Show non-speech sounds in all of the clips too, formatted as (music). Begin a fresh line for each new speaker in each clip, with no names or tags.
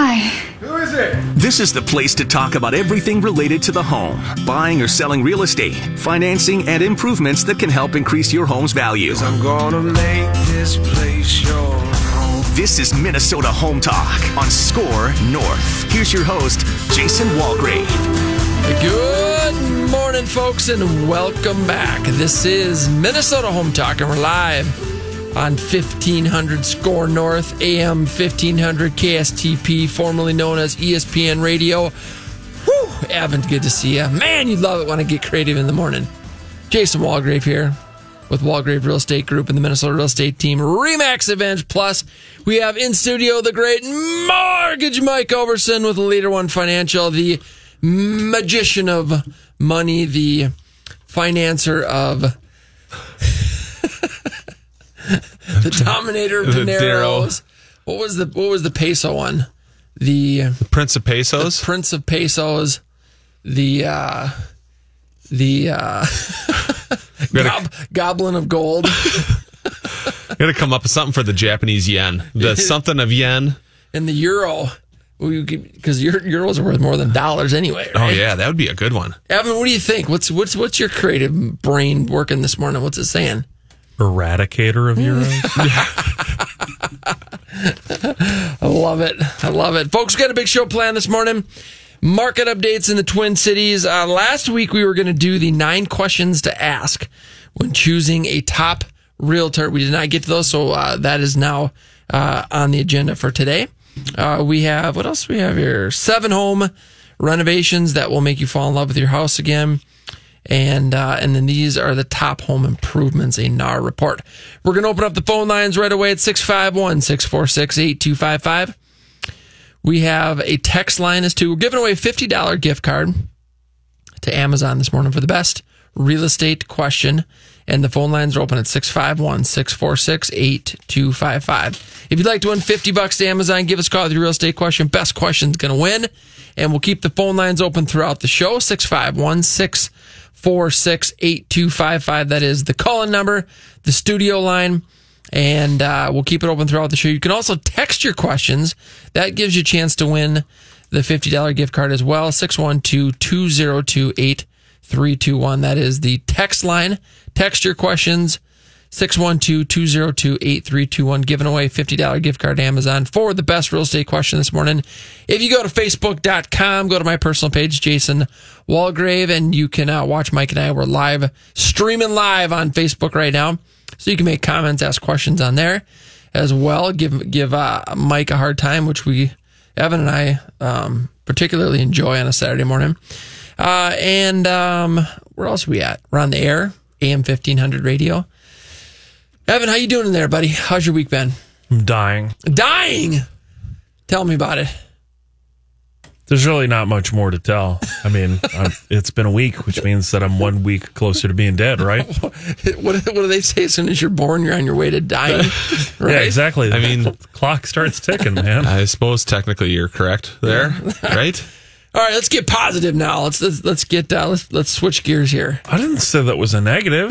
Hi.
Who is it?
This is the place to talk about everything related to the home buying or selling real estate, financing, and improvements that can help increase your home's value.
I'm gonna make this place your home.
This is Minnesota Home Talk on SKOR North. Here's your host, Jason Walgrave.
Good morning, folks, and welcome back. This is Minnesota Home Talk, and we're live on 1500 SKOR North, AM 1500 KSTP, formerly known as ESPN Radio. Whew, Evan, good to see you. Man, you'd love it when I get creative in the morning. Jason Walgrave here with Walgrave Real Estate Group and the Minnesota Real Estate Team. Remax Advantage Plus. We have in studio the great Mortgage Mike Ouverson with LeaderOne Financial, the magician of money, the financer of (laughs) the dominator of
The
dineros. What was the what was the peso one? The
Prince of Pesos.
Prince of Pesos. The uh the uh (laughs) gob- Goblin of Gold. (laughs)
Got to come up with something for the Japanese yen. The something of yen.
and the euro. Because your euros are worth more than dollars anyway.
Oh yeah, that would be a good one.
Evan, what do you think? What's what's what's your creative brain working this morning? What's it saying?
Eradicator of euros. (laughs)
I love it. I love it. Folks, got a big show planned this morning. Market updates in the Twin Cities. Uh, last week, we were going to do the nine questions to ask when choosing a top realtor. We did not get to those, so uh, that is now uh, on the agenda for today. Uh, we have, what else we have here? Seven home renovations that will make you fall in love with your house again. And uh, and then these are the top home improvements, a NAR report. We're going to open up the phone lines right away at 651 646 8255. We have a text line as to we're giving away a $50 gift card to Amazon this morning for the best real estate question. And the phone lines are open at 651 646 8255. If you'd like to win 50 bucks to Amazon, give us a call with your real estate question. Best question's going to win. And we'll keep the phone lines open throughout the show 651 646 8255. That is the call in number, the studio line and uh, we'll keep it open throughout the show. You can also text your questions. That gives you a chance to win the $50 gift card as well. 612-202-8321. That is the text line. Text your questions. 612-202-8321. Giving away $50 gift card to Amazon for the best real estate question this morning. If you go to facebook.com, go to my personal page, Jason Walgrave, and you can uh, watch Mike and I. We're live, streaming live on Facebook right now. So you can make comments, ask questions on there as well. Give give uh, Mike a hard time, which we Evan and I um, particularly enjoy on a Saturday morning. Uh, and um, where else are we at? We're on the air, AM fifteen hundred radio. Evan, how you doing in there, buddy? How's your week been?
I'm dying.
Dying. Tell me about it.
There's really not much more to tell. I mean, (laughs) I've, it's been a week, which means that I'm one week closer to being dead, right? (laughs)
What, what do they say? As soon as you're born, you're on your way to dying. (laughs) Right?
Yeah, exactly.
I mean-
the clock starts ticking, man.
I suppose technically you're correct there, right?
All right, let's get positive now. Let's let's, let's get uh, let's let's switch gears here.
I didn't say that was a negative.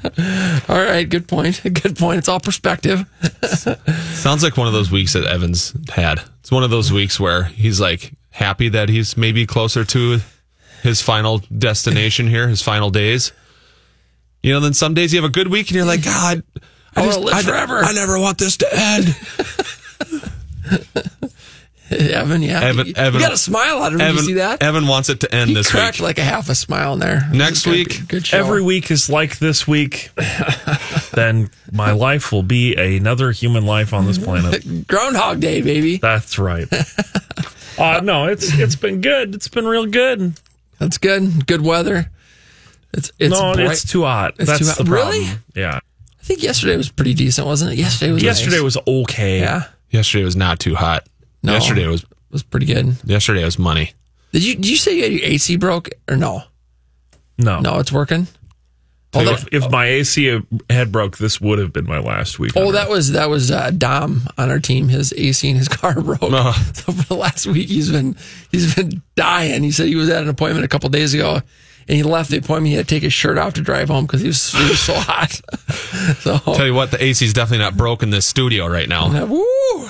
(laughs)
All right, good point. (laughs) Good point. It's all perspective. (laughs)
Sounds like one of those weeks that Evans had. It's one of those weeks where he's like happy that he's maybe closer to his final destination here, his final days. You know, then some days you have a good week and you're like, God,
I want to live
I,
forever.
I never want this to end. (laughs)
Evan, yeah.
Evan-
you,
Evan-
you got a smile out of him.
Evan,
you see that?
Evan wants it to end
he
this
cracked
week.
like a half a smile in there.
Next
Good-
week,
good show.
Every week is like this week. (laughs) then my life will be another human life on this planet. (laughs)
Groundhog Day, baby.
That's right. Uh, no, it's it's been good. It's been real good.
That's good. Good weather. It's it's
no,
bright.
it's too hot.
It's
That's
too hot.
the problem.
Really?
Yeah.
I think yesterday was pretty decent, wasn't it? Yesterday was
Yesterday
nice.
was okay.
yeah,
Yesterday was not too hot.
No.
Yesterday was
was pretty good.
yesterday was money.
Did you did you say you had your AC broke or no?
No.
No, it's working. Oh,
If,
that,
if my AC had broke, this would have been my last week.
oh, that was that was uh, Dom on our team. His AC in his car (laughs) broke.
Oh. (laughs)
So for the last week, he's been he's been dying. He said he was at an appointment a couple days ago, and he left the appointment. He had to take his shirt off to drive home because he was, he was so (laughs) hot. so,
Tell you what, the AC is definitely not broke in this studio right now.
woo,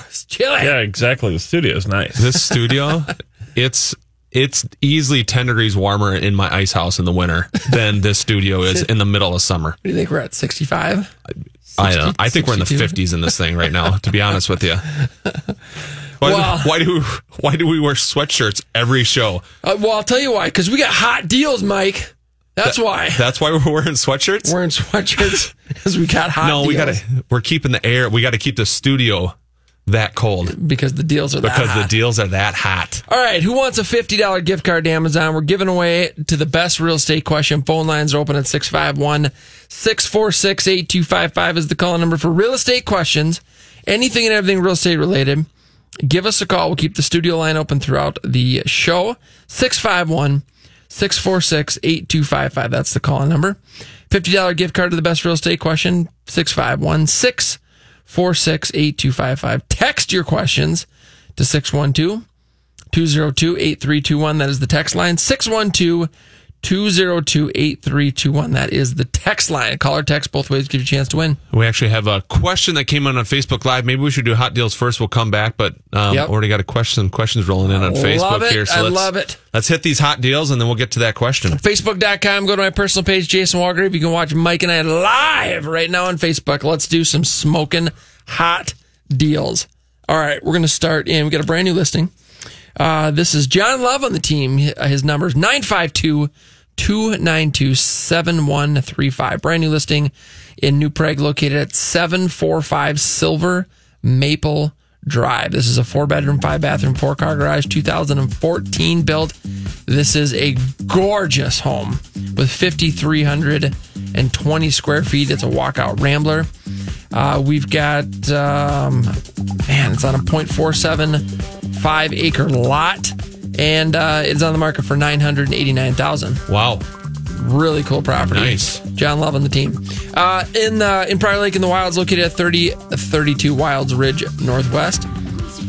it's chilly.
Yeah, exactly. The studio is nice.
This studio, (laughs) it's it's easily ten degrees warmer in my ice house in the winter than this studio is in the middle of summer.
What do you think we're at? 65?
I don't. I think we're in the fifties in this thing right now. To be honest with you. (laughs) Why,
Well-
why do why do we wear sweatshirts every show?
Uh, well, I'll tell you why. Because we got hot deals, Mike. That's why.
That's why we're wearing sweatshirts.
Wearing sweatshirts (laughs) because we got hot
no,
deals.
we got to. We're keeping the air. We got to keep the studio that cold
Because the deals are that
because the
hot.
deals are that hot.
All right, who wants a $50 gift card to Amazon? We're giving away to the best real estate question. Phone lines are open at 651 646 8255 is the call number for real estate questions. Anything and everything real estate related. Give us a call. We'll keep the studio line open throughout the show. 651 646 8255. That's the call number. $50 gift card to the best real estate question. 651 646 8255. Text your questions to 612 202 8321. That is the text line. 612 202 8321. That is the text line. Call or text both ways, give you a chance to win.
We actually have a question that came in on Facebook Live. Maybe we should do hot deals first. We'll come back, but um,
Yep.
already got a question. Some questions rolling in on Facebook here.
I
let's,
love it.
Let's hit these hot deals, and then we'll get to that question.
Facebook.com. Go to my personal page, Jason Walgrave. You can watch Mike and I live right now on Facebook. Let's do some smoking hot deals. All right, we're going to start in. We got a brand new listing. Uh, this is John Love on the team. His number is 952 292 7135. Brand new listing in New Prague, located at 745 Silver Maple Drive. This is a four bedroom, five bathroom, four car garage, 2014 built. This is a gorgeous home with 5,320 square feet. It's a walkout rambler. Uh, we've got, um, man, it's on a 0.475 acre lot, and uh, it's on the market for 989000
Wow.
Really cool property.
Nice.
John Love on the team. Uh, in uh, in Prior Lake in the Wilds, located at 3032 Wilds Ridge Northwest.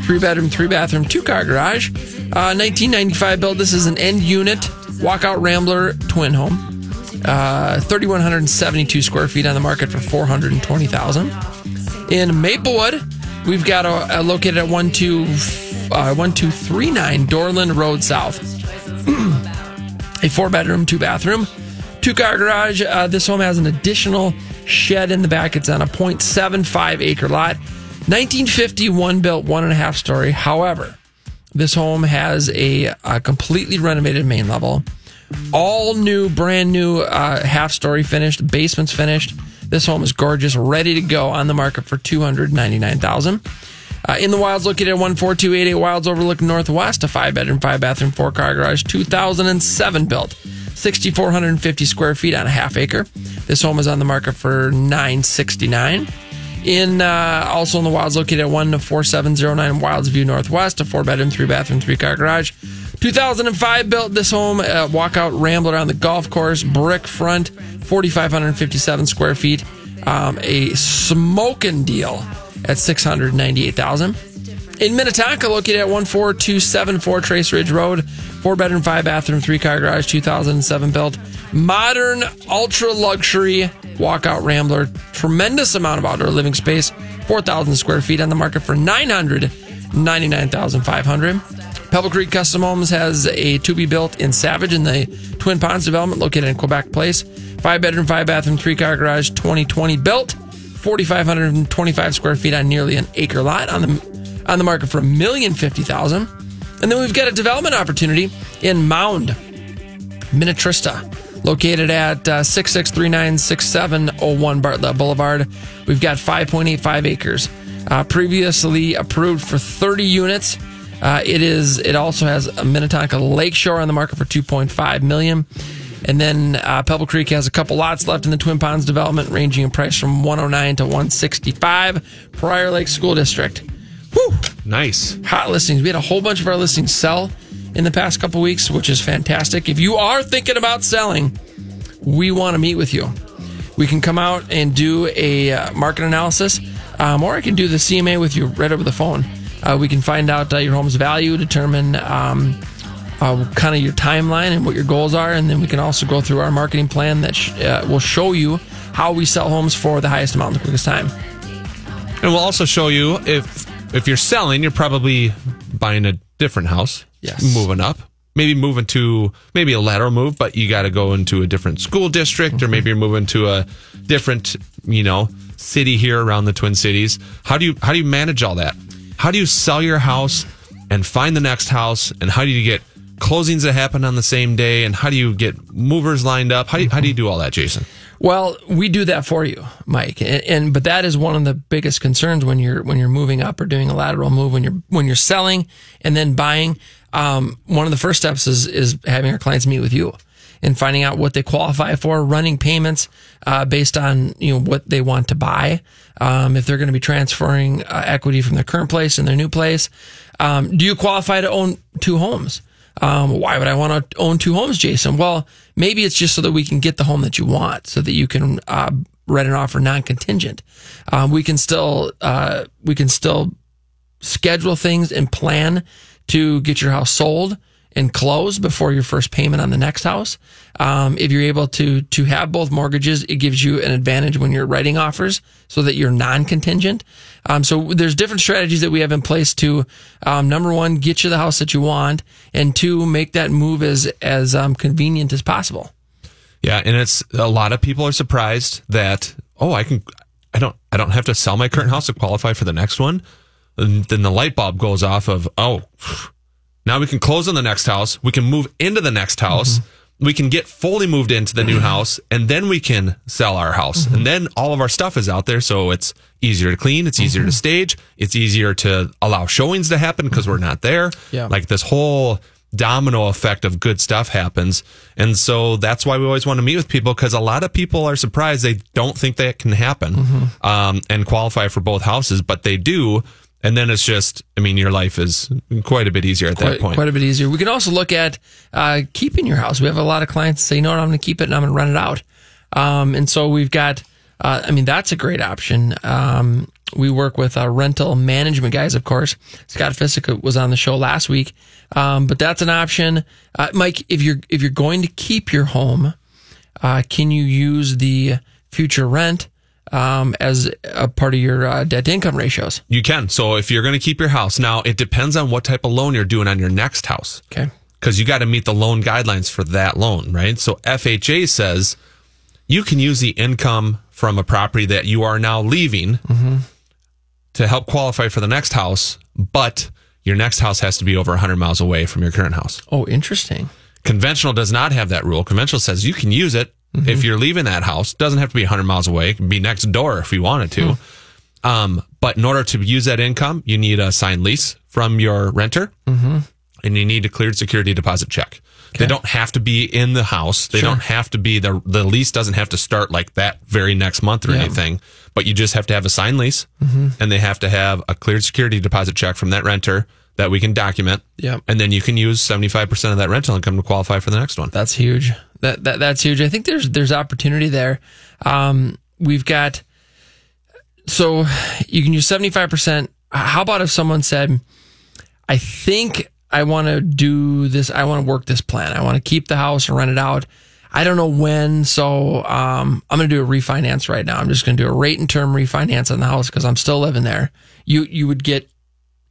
Three bedroom, three bathroom, two car garage. Uh, 1995 build. This is an end unit walkout Rambler twin home. Uh, 3,172 square feet on the market for 420,000. In Maplewood, we've got a, a located at 12, uh, 1239 Dorland Road South. (clears throat) a four bedroom, two bathroom, two car garage. Uh, this home has an additional shed in the back. It's on a 0.75 acre lot. 1951 built, one and a half story. However, this home has a, a completely renovated main level, all new, brand new uh, half story finished, basement's finished. This home is gorgeous, ready to go on the market for 299000 uh, in the wilds, located at 14288 Wilds overlooking northwest, a five bedroom, five bathroom, four car garage, 2007 built, 6,450 square feet on a half acre. This home is on the market for 969 in uh, also in the wilds located at 14709 wilds view northwest a four bedroom three bathroom three car garage 2005 built this home uh, walkout rambler on the golf course brick front 4557 square feet. Um, a smoking deal at 698000 in Minnetonka, located at 14274 Trace Ridge Road, four bedroom, five bathroom, three car garage, 2007 built, modern, ultra luxury walkout rambler, tremendous amount of outdoor living space, 4,000 square feet on the market for 999,500. Pebble Creek Custom Homes has a to be built in Savage in the Twin Ponds development located in Quebec Place. Five bedroom, five bathroom, three car garage, 2020 built, 4,525 square feet on nearly an acre lot on the on the market for a million fifty thousand. And then we've got a development opportunity in Mound, Minnetrista, located at uh, 66396701 Bartlett Boulevard. We've got 5.85 acres, uh, previously approved for 30 units. Uh, it is. It also has a Minnetonka Lakeshore on the market for 2.5 million. And then uh, Pebble Creek has a couple lots left in the Twin Ponds development, ranging in price from 109 to 165. Prior Lake School District. Whew,
Nice.
hot listings. We had a whole bunch of our listings sell in the past couple weeks, which is fantastic. If you are thinking about selling, we want to meet with you. We can come out and do a uh, market analysis, um, or I can do the CMA with you right over the phone. Uh, we can find out uh, your home's value, determine um, uh, kind of your timeline and what your goals are, and then we can also go through our marketing plan that sh- uh, will show you how we sell homes for the highest amount in the quickest time.
And we'll also show you if if you're selling, you're probably buying a different house.
Yes.
Moving up. Maybe moving to maybe a lateral move, but you got to go into a different school district, or maybe you're moving to a different, you know, city here around the Twin Cities. How do you how do you manage all that? How do you sell your house and find the next house? And how do you get closings that happen on the same day? And how do you get movers lined up? How do you, how do you do all that, Jason?
Well, we do that for you, Mike, and, and but that is one of the biggest concerns when you're when you're moving up or doing a lateral move when you're when you're selling and then buying. Um, one of the first steps is is having our clients meet with you and finding out what they qualify for, running payments uh, based on you know what they want to buy. Um, if they're going to be transferring uh, equity from their current place and their new place, um, do you qualify to own two homes? Um, why would I want to own two homes, Jason? Well, maybe it's just so that we can get the home that you want, so that you can uh, write an offer non-contingent. Um, we can still uh, we can still schedule things and plan to get your house sold and close before your first payment on the next house. Um, if you're able to to have both mortgages, it gives you an advantage when you're writing offers, so that you're non-contingent. Um, so there's different strategies that we have in place to um, number one, get you the house that you want, and two, make that move as as um, convenient as possible.
Yeah, and it's a lot of people are surprised that oh, I can I don't I don't have to sell my current house to qualify for the next one. And then the light bulb goes off of oh, now we can close on the next house. We can move into the next house. We can get fully moved into the new house and then we can sell our house. Mm-hmm. And then all of our stuff is out there. So it's easier to clean. It's easier to mm-hmm. stage. It's easier to allow showings to happen because we're not there.
Yeah.
Like this whole domino effect of good stuff happens. And so that's why we always want to meet with people because a lot of people are surprised they don't think that can happen mm-hmm. um, and qualify for both houses, but they do. And then it's just, I mean, your life is quite a bit easier at that point.
quite a bit easier. We can also look at uh, keeping your house. We have a lot of clients that say, what? I'm going to keep it and I'm going to rent it out." Um, and so we've got. Uh, I mean, that's a great option. Um, we work with uh, rental management guys, of course. Scott Fisick was on the show last week, um, but that's an option. Uh, Mike, if you're if you're going to keep your home, uh, can you use the future rent um, as a part of your uh, debt to income ratios?
You can. So if you're going to keep your house, now it depends on what type of loan you're doing on your next house.
Okay.
Because you got to meet the loan guidelines for that loan, right? So FHA says you can use the income from a property that you are now leaving to help qualify for the next house, but your next house has to be over 100 miles away from your current house.
Oh, interesting.
Conventional does not have that rule. Conventional says you can use it if mm-hmm. you're leaving that house. Doesn't have to be 100 miles away. It can be next door if you wanted to. Mm-hmm. Um, but in order to use that income, you need a signed lease from your renter, mm-hmm. and you need a cleared security deposit check. They don't have to be in the house. They
Sure.
don't have to be the the lease doesn't have to start like that very next month or
Yeah.
anything. But you just have to have a signed lease, and they have to have a cleared security deposit check from that renter that we can document.
Yep.
And then you can use seventy five percent of that rental income to qualify for the next one.
That's huge. That, that that's huge. I think there's there's opportunity there. Um, we've got so you can use seventy five percent. How about if someone said, "I think I want to do this. I want to work this plan. I want to keep the house and rent it out. I don't know when, so um, I'm going to do a refinance right now. I'm just going to do a rate and term refinance on the house because I'm still living there. You you would get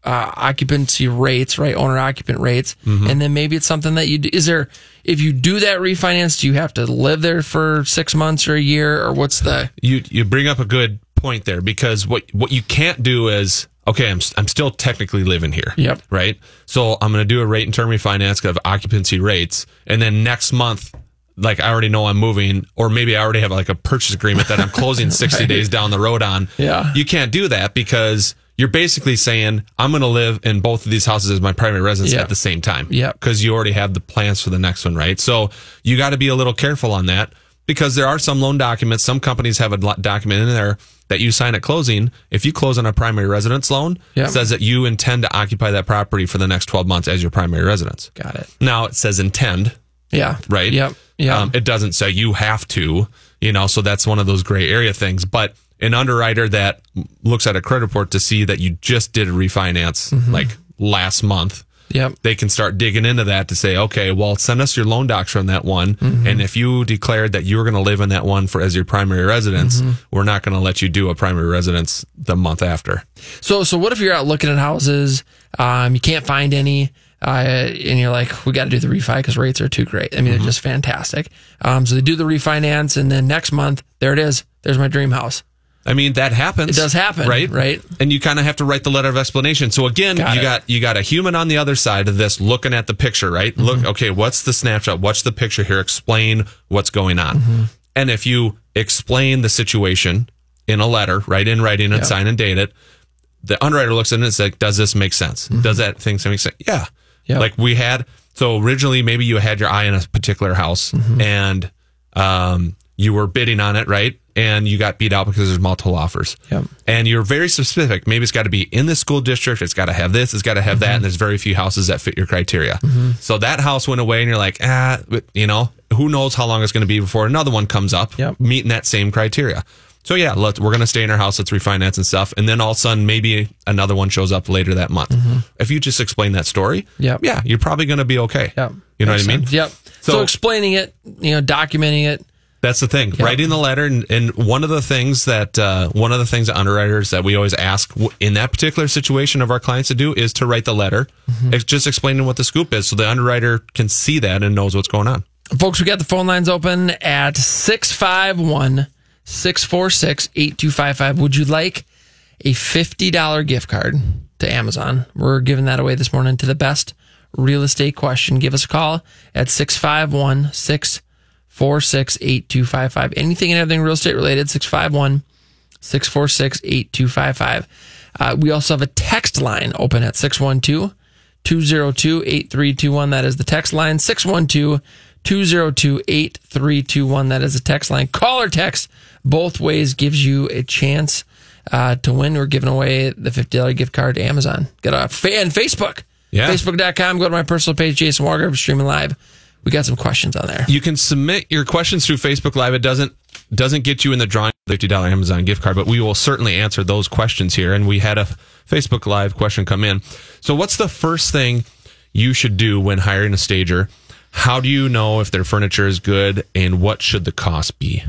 uh, occupancy rates, right? Owner occupant rates. And then maybe it's something that you do. Is there, if you do that refinance, do you have to live there for six months or a year or what's the,
you you bring up a good point there because what what you can't do is okay I'm I'm still technically living here.
Yep.
Right. So I'm going to do a rate and term refinance of occupancy rates, and then next month. Like I already know I'm moving, or maybe I already have like a purchase agreement that I'm closing (laughs) 60 days down the road on.
Yeah.
You can't do that because you're basically saying I'm going to live in both of these houses as my primary residence
Yeah.
at the same time.
Yeah.
Because you already have the plans for the next one, right? So you got to be a little careful on that because there are some loan documents. Some companies have a document in there that you sign at closing. If you close on a primary residence loan,
Yep.
it says that you intend to occupy that property for the next 12 months as your primary residence.
got it.
Now it says intend,
Yeah.
right?
Yep. Yeah.
Um, it doesn't say you have to, you know, so that's one of those gray area things. But an underwriter that looks at a credit report to see that you just did a refinance
Mm-hmm.
like last month
Yep.
they can start digging into that to say, okay, well, send us your loan docs from that one,
Mm-hmm.
and if you declared that you were going to live in that one for as your primary residence,
Mm-hmm.
we're not going to let you do a primary residence the month after.
So, so what if you're out looking at houses, um, you can't find any, uh, and you're like, we got to do the refi because rates are too great. I mean, they're just fantastic. Um, so they do the refinance, and then next month, there it is. There's my dream house.
I mean, that happens.
It does happen,
right?
right.
And you kind of have to write the letter of explanation. So again,
Got
you
it.
got you got a human on the other side of this looking at the picture, right?
Mm-hmm.
Look, okay, what's the snapshot? What's the picture here? Explain what's going on.
Mm-hmm.
And if you explain the situation in a letter, right, in writing and
Yeah.
sign and date it, the underwriter looks at it and it's like, does this make sense? Does that thing make sense? Yeah.
Mm-hmm. Yeah.
Like we had, so originally maybe you had your eye on a particular house
Mm-hmm.
and um, you were bidding on it, right? And you got beat out because there's multiple offers.
Yep.
And you're very specific. Maybe it's got to be in the school district. It's got to have this. It's got to have that. And mm-hmm. there's very few houses that fit your criteria. Mm-hmm. So that house went away, and you're like, ah, but, you know, who knows how long it's going to be before another one comes up,
Yep.
meeting that same criteria. So yeah, let's, we're going to stay in our house. Let's refinance and stuff. And then all of a sudden, maybe another one shows up later that month. Mm-hmm. If you just explain that story,
Yep.
yeah, you're probably going to be okay.
Yep.
You know
Makes
what I mean?
sense. Yep. So,
So-
explaining it, you know, documenting it.
That's the thing. Writing the letter, and, and one of the things that uh, one of the things that underwriters that we always ask in that particular situation of our clients to do is to write the letter, It's just explaining what the scoop is, so the underwriter can see that and knows what's going on.
Folks, we got the phone lines open at 651 646 8255. Would you like a $50 gift card to Amazon? We're giving that away this morning to the best real estate question. Give us a call at 651 646 8255. Anything and everything real estate related, 651 646 8255. Uh, We also have a text line open at 612 202 8321. That is the text line 612 202 8321. That is the text line. Call or text both ways gives you a chance uh, to win. We're giving away the $50 gift card to Amazon. Get a fan Facebook.
Yeah.
Facebook.com. Go to my personal page, Jason Walgrave, streaming live. We got some questions on there.
You can submit your questions through Facebook Live. It doesn't doesn't get you in the drawing the fifty dollar Amazon gift card, but we will certainly answer those questions here. And we had a Facebook Live question come in. So, what's the first thing you should do when hiring a stager? How do you know if their furniture is good, and what should the cost be?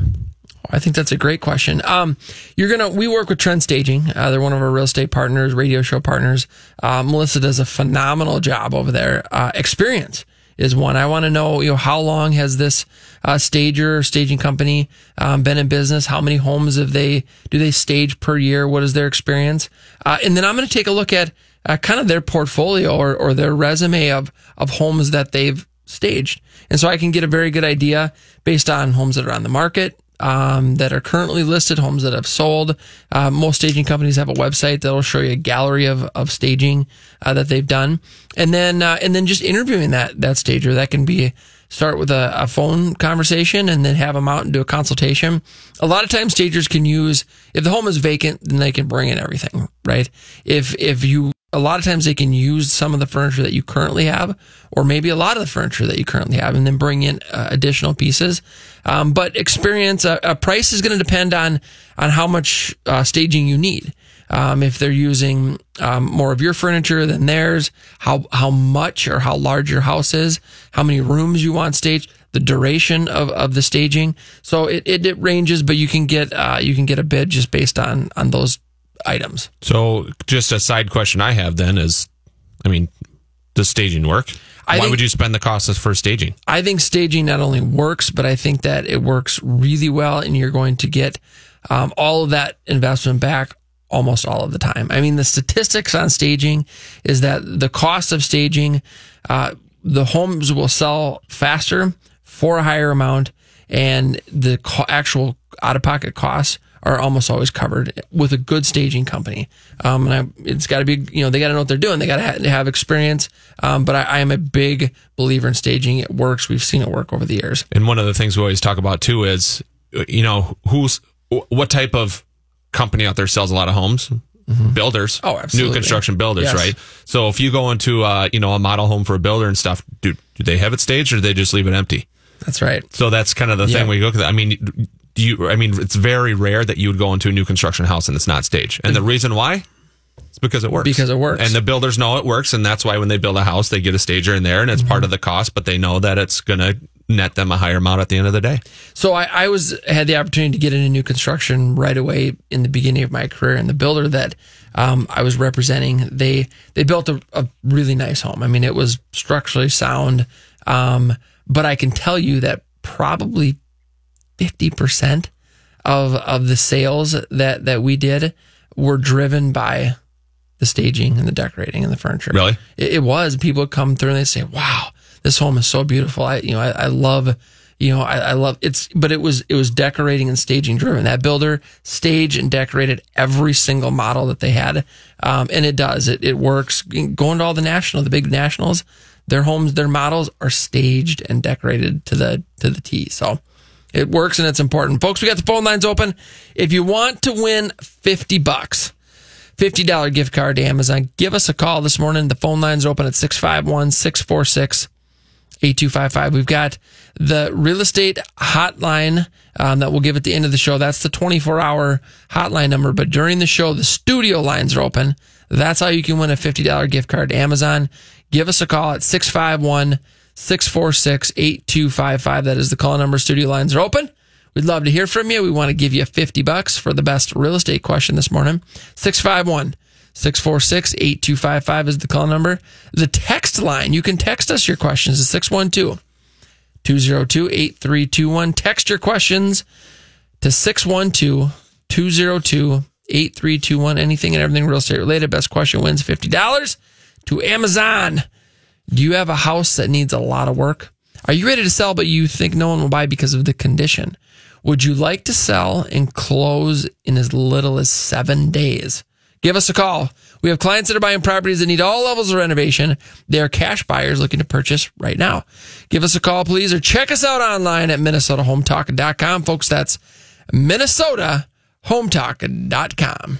I think that's a great question. Um, you're gonna. We work with Trend Staging. Uh, they're one of our real estate partners, radio show partners. Uh, Melissa does a phenomenal job over there. Uh, experience is one. I want to know. You know, how long has this uh, stager or staging company um, been in business? How many homes have they do they stage per year? What is their experience? Uh, and then I'm going to take a look at uh, kind of their portfolio or, or their resume of of homes that they've staged, and so I can get a very good idea based on homes that are on the market um, that are currently listed, homes that have sold. Uh, most staging companies have a website that'll show you a gallery of, of staging uh, that they've done, and then uh, and then just interviewing that that stager. That can be start with a, a phone conversation and then have them out and do a consultation. A lot of times, stagers can use if the home is vacant, then they can bring in everything, right? If if you a lot of times they can use some of the furniture that you currently have, or maybe a lot of the furniture that you currently have, and then bring in uh, additional pieces. Um, but experience, uh, a price is going to depend on on how much uh, staging you need. Um, if they're using um, more of your furniture than theirs, how how much or how large your house is, how many rooms you want staged, the duration of, of the staging. So it, it, it ranges, but you can get uh, you can get a bid just based on on those items.
So, just a side question I have then is, I mean, does staging work?
I
Why
think-
would you spend the cost for staging?
I think staging not only works, but I think that it works really well, and you're going to get um, all of that investment back almost all of the time. I mean, the statistics on staging is that the cost of staging, uh, the homes will sell faster for a higher amount, and the co- actual out of pocket costs are almost always covered with a good staging company. Um, and I, it's got to be, you know, they got to know what they're doing. They got to ha- have experience. Um, but I, I am a big believer in staging. It works. We've seen it work over the years.
And one of the things we always talk about too is, you know, who's what type of company out there sells a lot of homes? Builders,
Oh, absolutely.
new construction builders,
Yes.
right? So if you go into, uh, you know, a model home for a builder and stuff, do do they have it staged or do they just leave it empty?
That's right.
So that's kind of the
Yeah.
thing we look at. I mean, do you? I mean, it's very rare that you would go into a new construction house and it's not staged. And the reason why, It's because it works.
Because it works.
And the builders know it works. And that's why when they build a house, they get a stager in there and it's part of the cost, but they know that it's going to net them a higher amount at the end of the day.
So I, I was had the opportunity to get into new construction right away in the beginning of my career, and the builder that um, I was representing, they they built a, a really nice home. I mean, it was structurally sound, um, but I can tell you that probably fifty percent of of the sales that that we did were driven by the staging and the decorating and the furniture.
Really?
It, it was. People would come through and they say, "Wow, this home is so beautiful." I, you know, I, I love, you know, I, I love it's. But it was it was decorating and staging driven. That builder staged and decorated every single model that they had, um, and it does. It it works. Going to all the national, the big nationals, their homes, their models are staged and decorated to the to the T. So. It works and it's important. Folks, we got the phone lines open. If you want to win 50 bucks, $50 gift card to Amazon, give us a call this morning. The phone lines are open at 651 646 8255. We've got the real estate hotline um, that we'll give at the end of the show. That's the 24 hour hotline number. But during the show, the studio lines are open. That's how you can win a $50 gift card to Amazon. Give us a call at 651 646 8255. That is the call number. Studio lines are open. We'd love to hear from you. We want to give you 50 bucks for the best real estate question this morning. 651 646 8255 is the call number. The text line, you can text us your questions at 612 202 8321. Text your questions to 612 202 8321. Anything and everything real estate related. Best question wins $50 to Amazon. Do you have a house that needs a lot of work? Are you ready to sell, but you think no one will buy because of the condition? Would you like to sell and close in as little as seven days? Give us a call. We have clients that are buying properties that need all levels of renovation. They are cash buyers looking to purchase right now. Give us a call, please, or check us out online at minnesotahometalk.com. Folks, that's minnesotahometalk.com.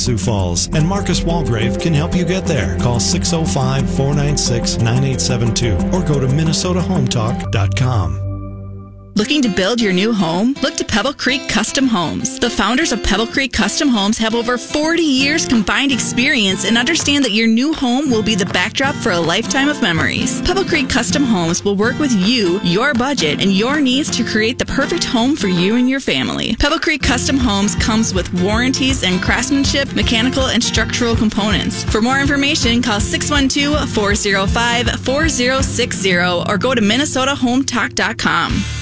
Sioux Falls, and Marcus Walgrave can help you get there. Call 605 496 9872 or go to MinnesotaHometalk.com.
Looking to build your new home? Look to Pebble Creek Custom Homes. The founders of Pebble Creek Custom Homes have over 40 years combined experience and understand that your new home will be the backdrop for a lifetime of memories. Pebble Creek Custom Homes will work with you, your budget, and your needs to create the perfect home for you and your family. Pebble Creek Custom Homes comes with warranties and craftsmanship, mechanical, and structural components. For more information, call 612 405 4060 or go to MinnesotaHometalk.com.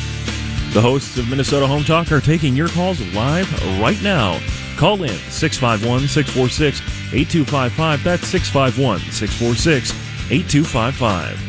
The hosts of Minnesota Home Talk are taking your calls live right now. Call in 651 646 8255. That's 651 646 8255.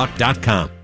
MinnesotaHometalk.com.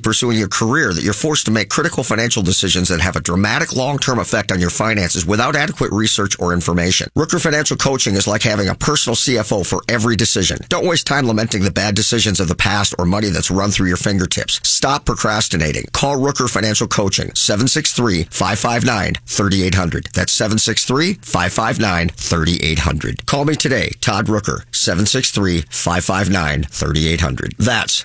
pursuing your career that you're forced to make critical financial decisions that have a dramatic long-term effect on your finances without adequate research or information. Rooker Financial Coaching is like having a personal CFO for every decision. Don't waste time lamenting the bad decisions of the past or money that's run through your fingertips. Stop procrastinating. Call Rooker Financial Coaching 763-559-3800. That's 763-559-3800. Call me today, Todd Rooker, 763-559-3800. That's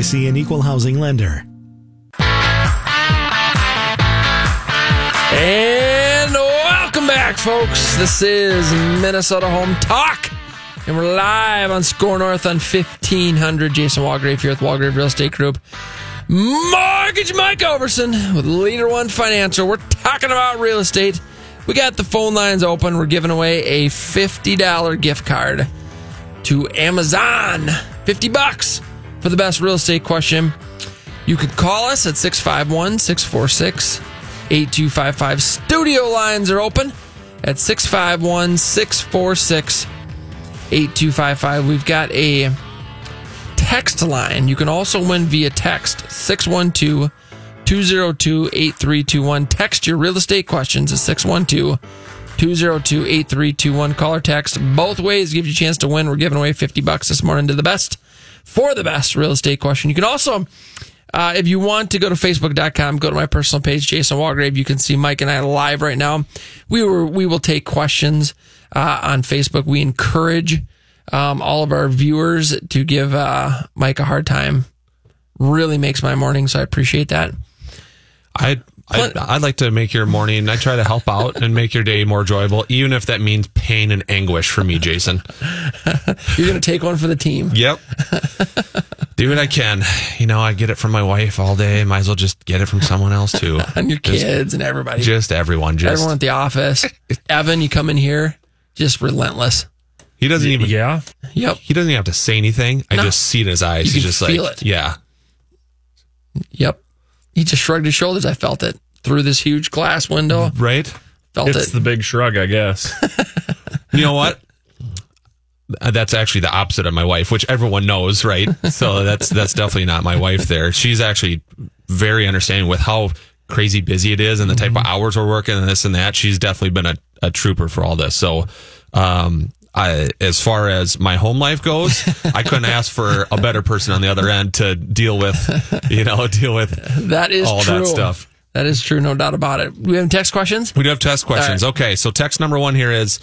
and equal housing lender.
And welcome back, folks. This is Minnesota Home Talk. And we're live on SKOR North on 1500. Jason Walgrave here with Walgrave Real Estate Group. Mortgage Mike Ouverson with LeaderOne Financial. We're talking about real estate. We got the phone lines open. We're giving away a $50 gift card to Amazon. 50 bucks for the best real estate question. You could call us at 651 646 8255. Studio lines are open at 651 646 8255. We've got a text line. You can also win via text 612 202 8321. Text your real estate questions at 612 202 8321. Call or text. Both ways give you a chance to win. We're giving away 50 bucks this morning to the best for the best real estate question. You can also uh, if you want to go to facebook.com, go to my personal page, Jason Walgrave. You can see Mike and I live right now. We were, we will take questions, uh, on Facebook. We encourage, um, all of our viewers to give, uh, Mike a hard time. Really makes my morning. So I appreciate that.
I I'd, I'd like to make your morning. I try to help out and make your day more enjoyable, even if that means pain and anguish for me, Jason. (laughs)
You're going to take one for the team.
Yep. (laughs) Do what I can. You know, I get it from my wife all day. Might as well just get it from someone else too. (laughs)
and your
Just-
kids and everybody.
Just everyone. Just
Everyone at the office. Evan, you come in here, just relentless.
he doesn't even.
Yeah.
Yep.
He doesn't even have to say anything. I just see it in his eyes.
You
He's
can
just
feel
like,
it.
yeah.
Yep. He just shrugged his shoulders. I felt it through this huge glass window.
Right.
Felt
It's
it.
the big shrug, I guess. (laughs)
You know what? Uh, That's actually the opposite of my wife, which everyone knows, right? So (laughs) that's that's definitely not my wife. There, she's actually very understanding with how crazy busy it is and the type of hours we're working and this and that. She's definitely been a, a trooper for all this. So, um, I, as far as my home life goes, (laughs) I couldn't ask for a better person on the other end to deal with, you know, (laughs) deal with
that is
all
true.
that stuff.
That is true, no doubt about it. We have text questions.
We do have text questions. Okay, so text number one here is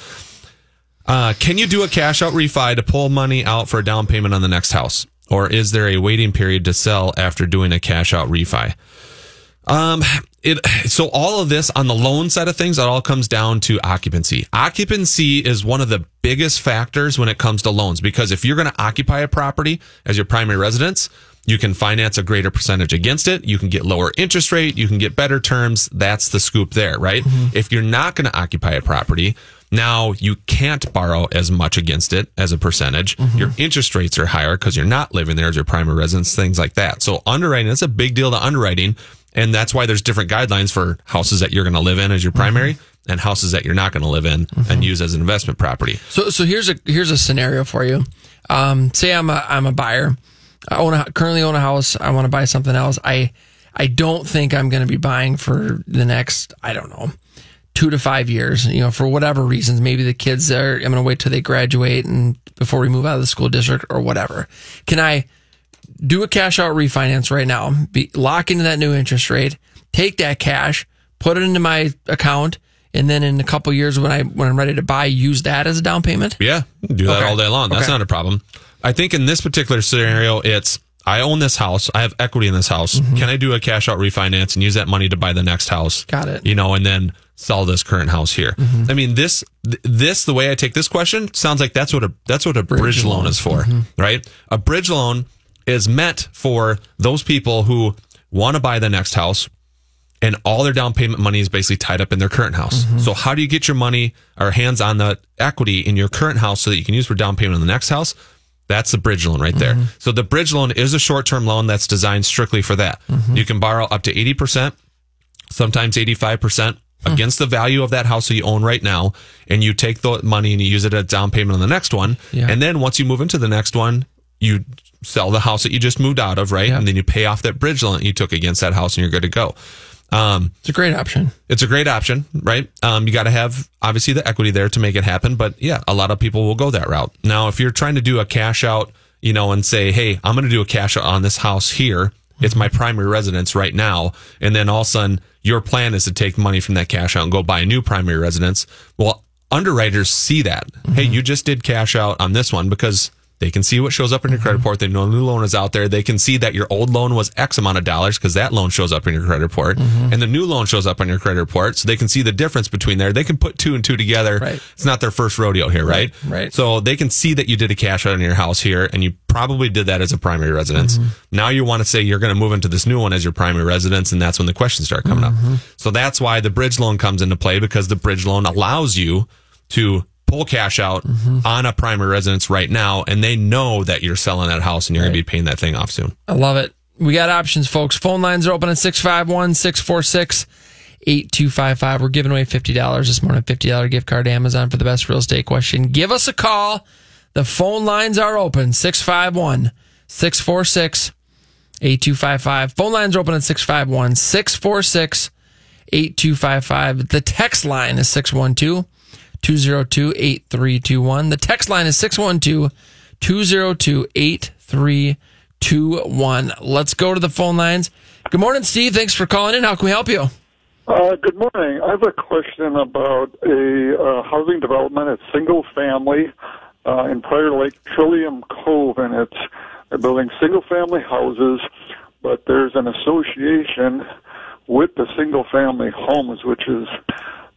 uh, Can you do a cash out refi to pull money out for a down payment on the next house? Or is there a waiting period to sell after doing a cash out refi? Um, it, so all of this on the loan side of things, it all comes down to occupancy. Occupancy is one of the biggest factors when it comes to loans because if you're going to occupy a property as your primary residence, you can finance a greater percentage against it. You can get lower interest rate. You can get better terms. That's the scoop there, right? If you're not going to occupy a property, now you can't borrow as much against it as a percentage. Your interest rates are higher because you're not living there as your primary residence, things like that. So underwriting, that's a big deal to underwriting. And that's why there's different guidelines for houses that you're going to live in as your primary and houses that you're not going to live in and use as an investment property.
So, so here's a here's a scenario for you. Um, say I'm a I'm a buyer. I own a, currently own a house. I want to buy something else. I I don't think I'm going to be buying for the next I don't know two to five years. You know, for whatever reasons, maybe the kids are. I'm going to wait till they graduate and before we move out of the school district or whatever. Can I do a cash out refinance right now, be, lock into that new interest rate, take that cash, put it into my account, and then in a couple years when I when I'm ready to buy, use that as a down payment.
Yeah, do that
Okay.
all day long. That's
Okay.
not a problem. I think in this particular scenario, it's I own this house. I have equity in this house. Can I do a cash out refinance and use that money to buy the next house?
Mm-hmm. Got it.
You know, and then sell this current house here. I mean, this this the way I take this question sounds like that's what a that's what a bridge, loan. is for, right? A bridge loan is meant for those people who want to buy the next house and all their down payment money is basically tied up in their current house. Mm-hmm. So how do you get your money or hands on the equity in your current house so that you can use for down payment on the next house? That's the bridge loan right there. Mm-hmm. So the bridge loan is a short-term loan that's designed strictly for that. Mm-hmm. You can borrow up to 80%, sometimes 85% hmm. against the value of that house that you own right now. And you take the money and you use it as down payment on the next one.
Yeah.
And then once you move into the next one, you sell the house that you just moved out of, right? And then you pay off that bridge loan you took against that house and you're good to go. Um,
It's a great option.
it's a great option, right? Um, you got to have obviously the equity there to make it happen. But yeah, a lot of people will go that route. Now, if you're trying to do a cash out, you know, and say, hey, I'm going to do a cash out on this house here. It's my primary residence right now. And then all of a sudden, your plan is to take money from that cash out and go buy a new primary residence. Well, underwriters see that. Hey, you just did cash out on this one because they can see what shows up in your credit mm-hmm. report. They know a new loan is out there. They can see that your old loan was X amount of dollars because that loan shows up in your credit report mm-hmm. and the new loan shows up on your credit report. So they can see the difference between there. They can put two and two together.
Right.
It's not their first rodeo here, right?
right.
So they can see that you did a cash out in your house here and you probably did that as a primary residence. Mm-hmm. Now you want to say you're going to move into this new one as your primary residence. And that's when the questions start coming up. So that's why the bridge loan comes into play because the bridge loan allows you to pull cash out on a primary residence right now. And they know that you're selling that house and you're going to be paying that thing off soon.
I love it. We got options, folks. Phone lines are open at 651 646 8255. We're giving away $50 this morning, $50 gift card to Amazon for the best real estate question. Give us a call. The phone lines are open 651 646 8255. Phone lines are open at 651 646 8255. The text line is 612 202 8321. The text line is 612 202 8321. Let's go to the phone lines. Good morning, Steve. Thanks for calling in. How can we help you?
Uh, good morning. I have a question about a uh, housing development. It's single family uh, in Prior Lake, Trillium Cove, and it's they're building single family houses, but there's an association with the single family homes, which is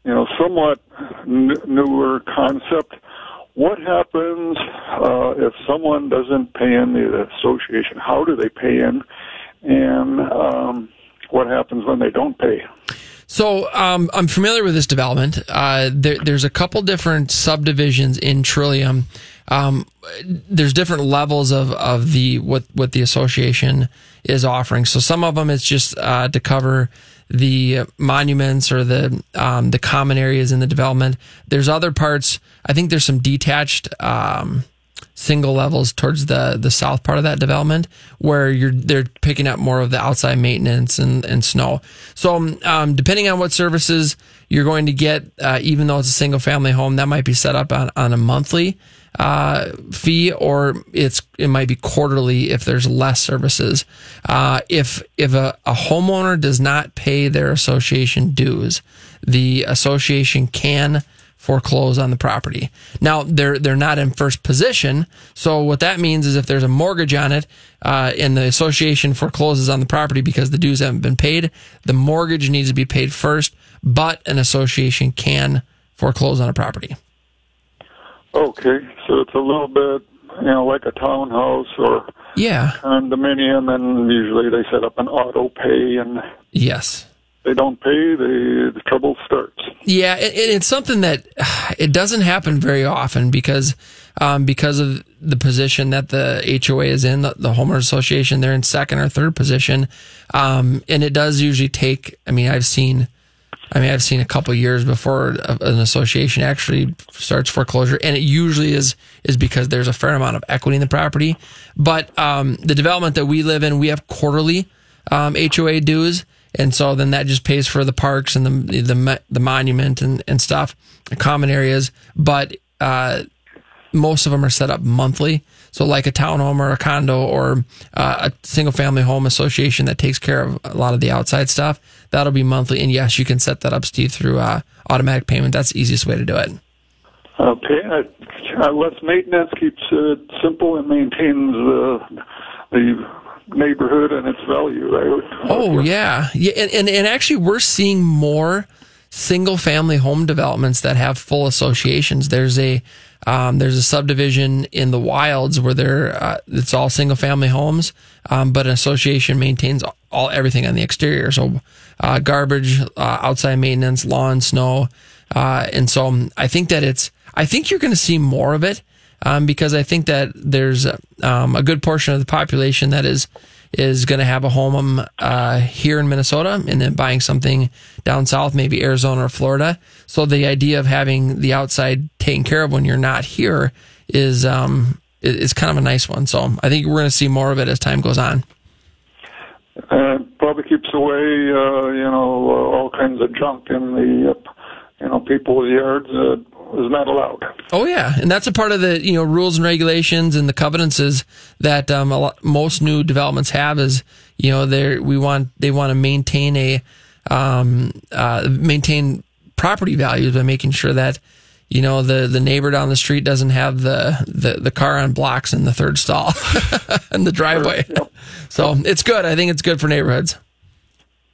you know somewhat n- newer concept. What happens uh, if someone doesn't pay in the association? How do they pay in? And um, what happens when they don't pay?
So um, I'm familiar with this development. Uh, there, there's a couple different subdivisions in Trillium. Um, there's different levels of, of the what what the association is offering. So some of them it's just uh, to cover the monuments or the um, the common areas in the development. There's other parts. I think there's some detached. Um, single levels towards the the south part of that development where you're they're picking up more of the outside maintenance and and snow so um, depending on what services you're going to get uh, even though it's a single family home that might be set up on, on a monthly uh, fee or it's it might be quarterly if there's less services uh, if if a, a homeowner does not pay their association dues the association can foreclose on the property. Now they're they're not in first position, so what that means is if there's a mortgage on it uh, and the association forecloses on the property because the dues haven't been paid, the mortgage needs to be paid first, but an association can foreclose on a property.
Okay, so it's a little bit, you know, like a townhouse or
Yeah.
condominium, and usually they set up an auto pay, and
Yes.
they don't pay, the the trouble starts.
Yeah, it, it- it's something that (sighs) it doesn't happen very often because um, because of the position that the HOA is in, the, the homeowners association, they're in second or third position, um, and it does usually take. I mean, I've seen. I mean, I've seen a couple years before an association actually starts foreclosure, and it usually is is because there's a fair amount of equity in the property. But um, the development that we live in, we have quarterly um, HOA dues, and so then that just pays for the parks and the the the monument and and stuff, the common areas. But uh, most of them are set up monthly, So, like a townhome or a condo or uh, a single family home association that takes care of a lot of the outside stuff, that'll be monthly. And yes, you can set that up, Steve, through uh, automatic payment. That's the easiest way to do it.
Okay, uh, less maintenance keeps it simple and maintains the the neighborhood and its value. Would,
Oh yeah, yeah, and, and and actually, we're seeing more single family home developments that have full associations. There's a um, there's a subdivision in the wilds where they're uh, it's all single family homes, um, but an association maintains all everything on the exterior. So uh, garbage, uh, outside maintenance, lawn, snow, uh, and so I think that it's I think you're going to see more of it um, because I think that there's um, a good portion of the population that is is going to have a home uh, here in Minnesota and then buying something down south, maybe Arizona or Florida. So the idea of having the outside taken care of when you're not here is um, is kind of a nice one. So I think we're going to see more of it as time goes on.
it probably keeps away, uh, you know, uh, all kinds of junk in the, uh, you know, people's yards is not allowed.
Oh yeah, and that's a part of the you know rules and regulations and the covenants is that um, a lot, most new developments have is you know they we want they want to maintain a um, uh, maintain property values by making sure that you know the the neighbor down the street doesn't have the the, the car on blocks in the third stall (laughs) in the driveway. So it's good. I think it's good for neighborhoods.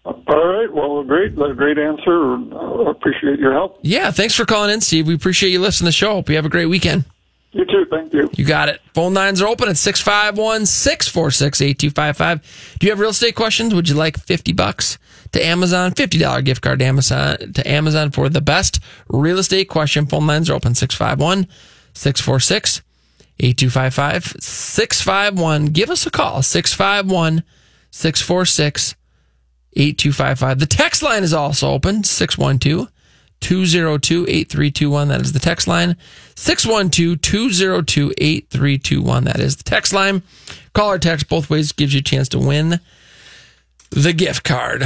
All right. Well, great, great answer. I appreciate your help.
Yeah, thanks for calling in, Steve. We appreciate you listening to the show. Hope you have a great weekend.
You too. Thank you.
You got it. Phone lines are open at 651 646 8255. Do you have real estate questions? Would you like 50 bucks to Amazon? $50 gift card to Amazon, to Amazon for the best real estate question. Phone lines are open 651 646 8255. 651. Give us a call 651 646 8255. The text line is also open 612 202 8321. That is the text line. 612 202 8321. That is the text line. Call or text both ways gives you a chance to win the gift card.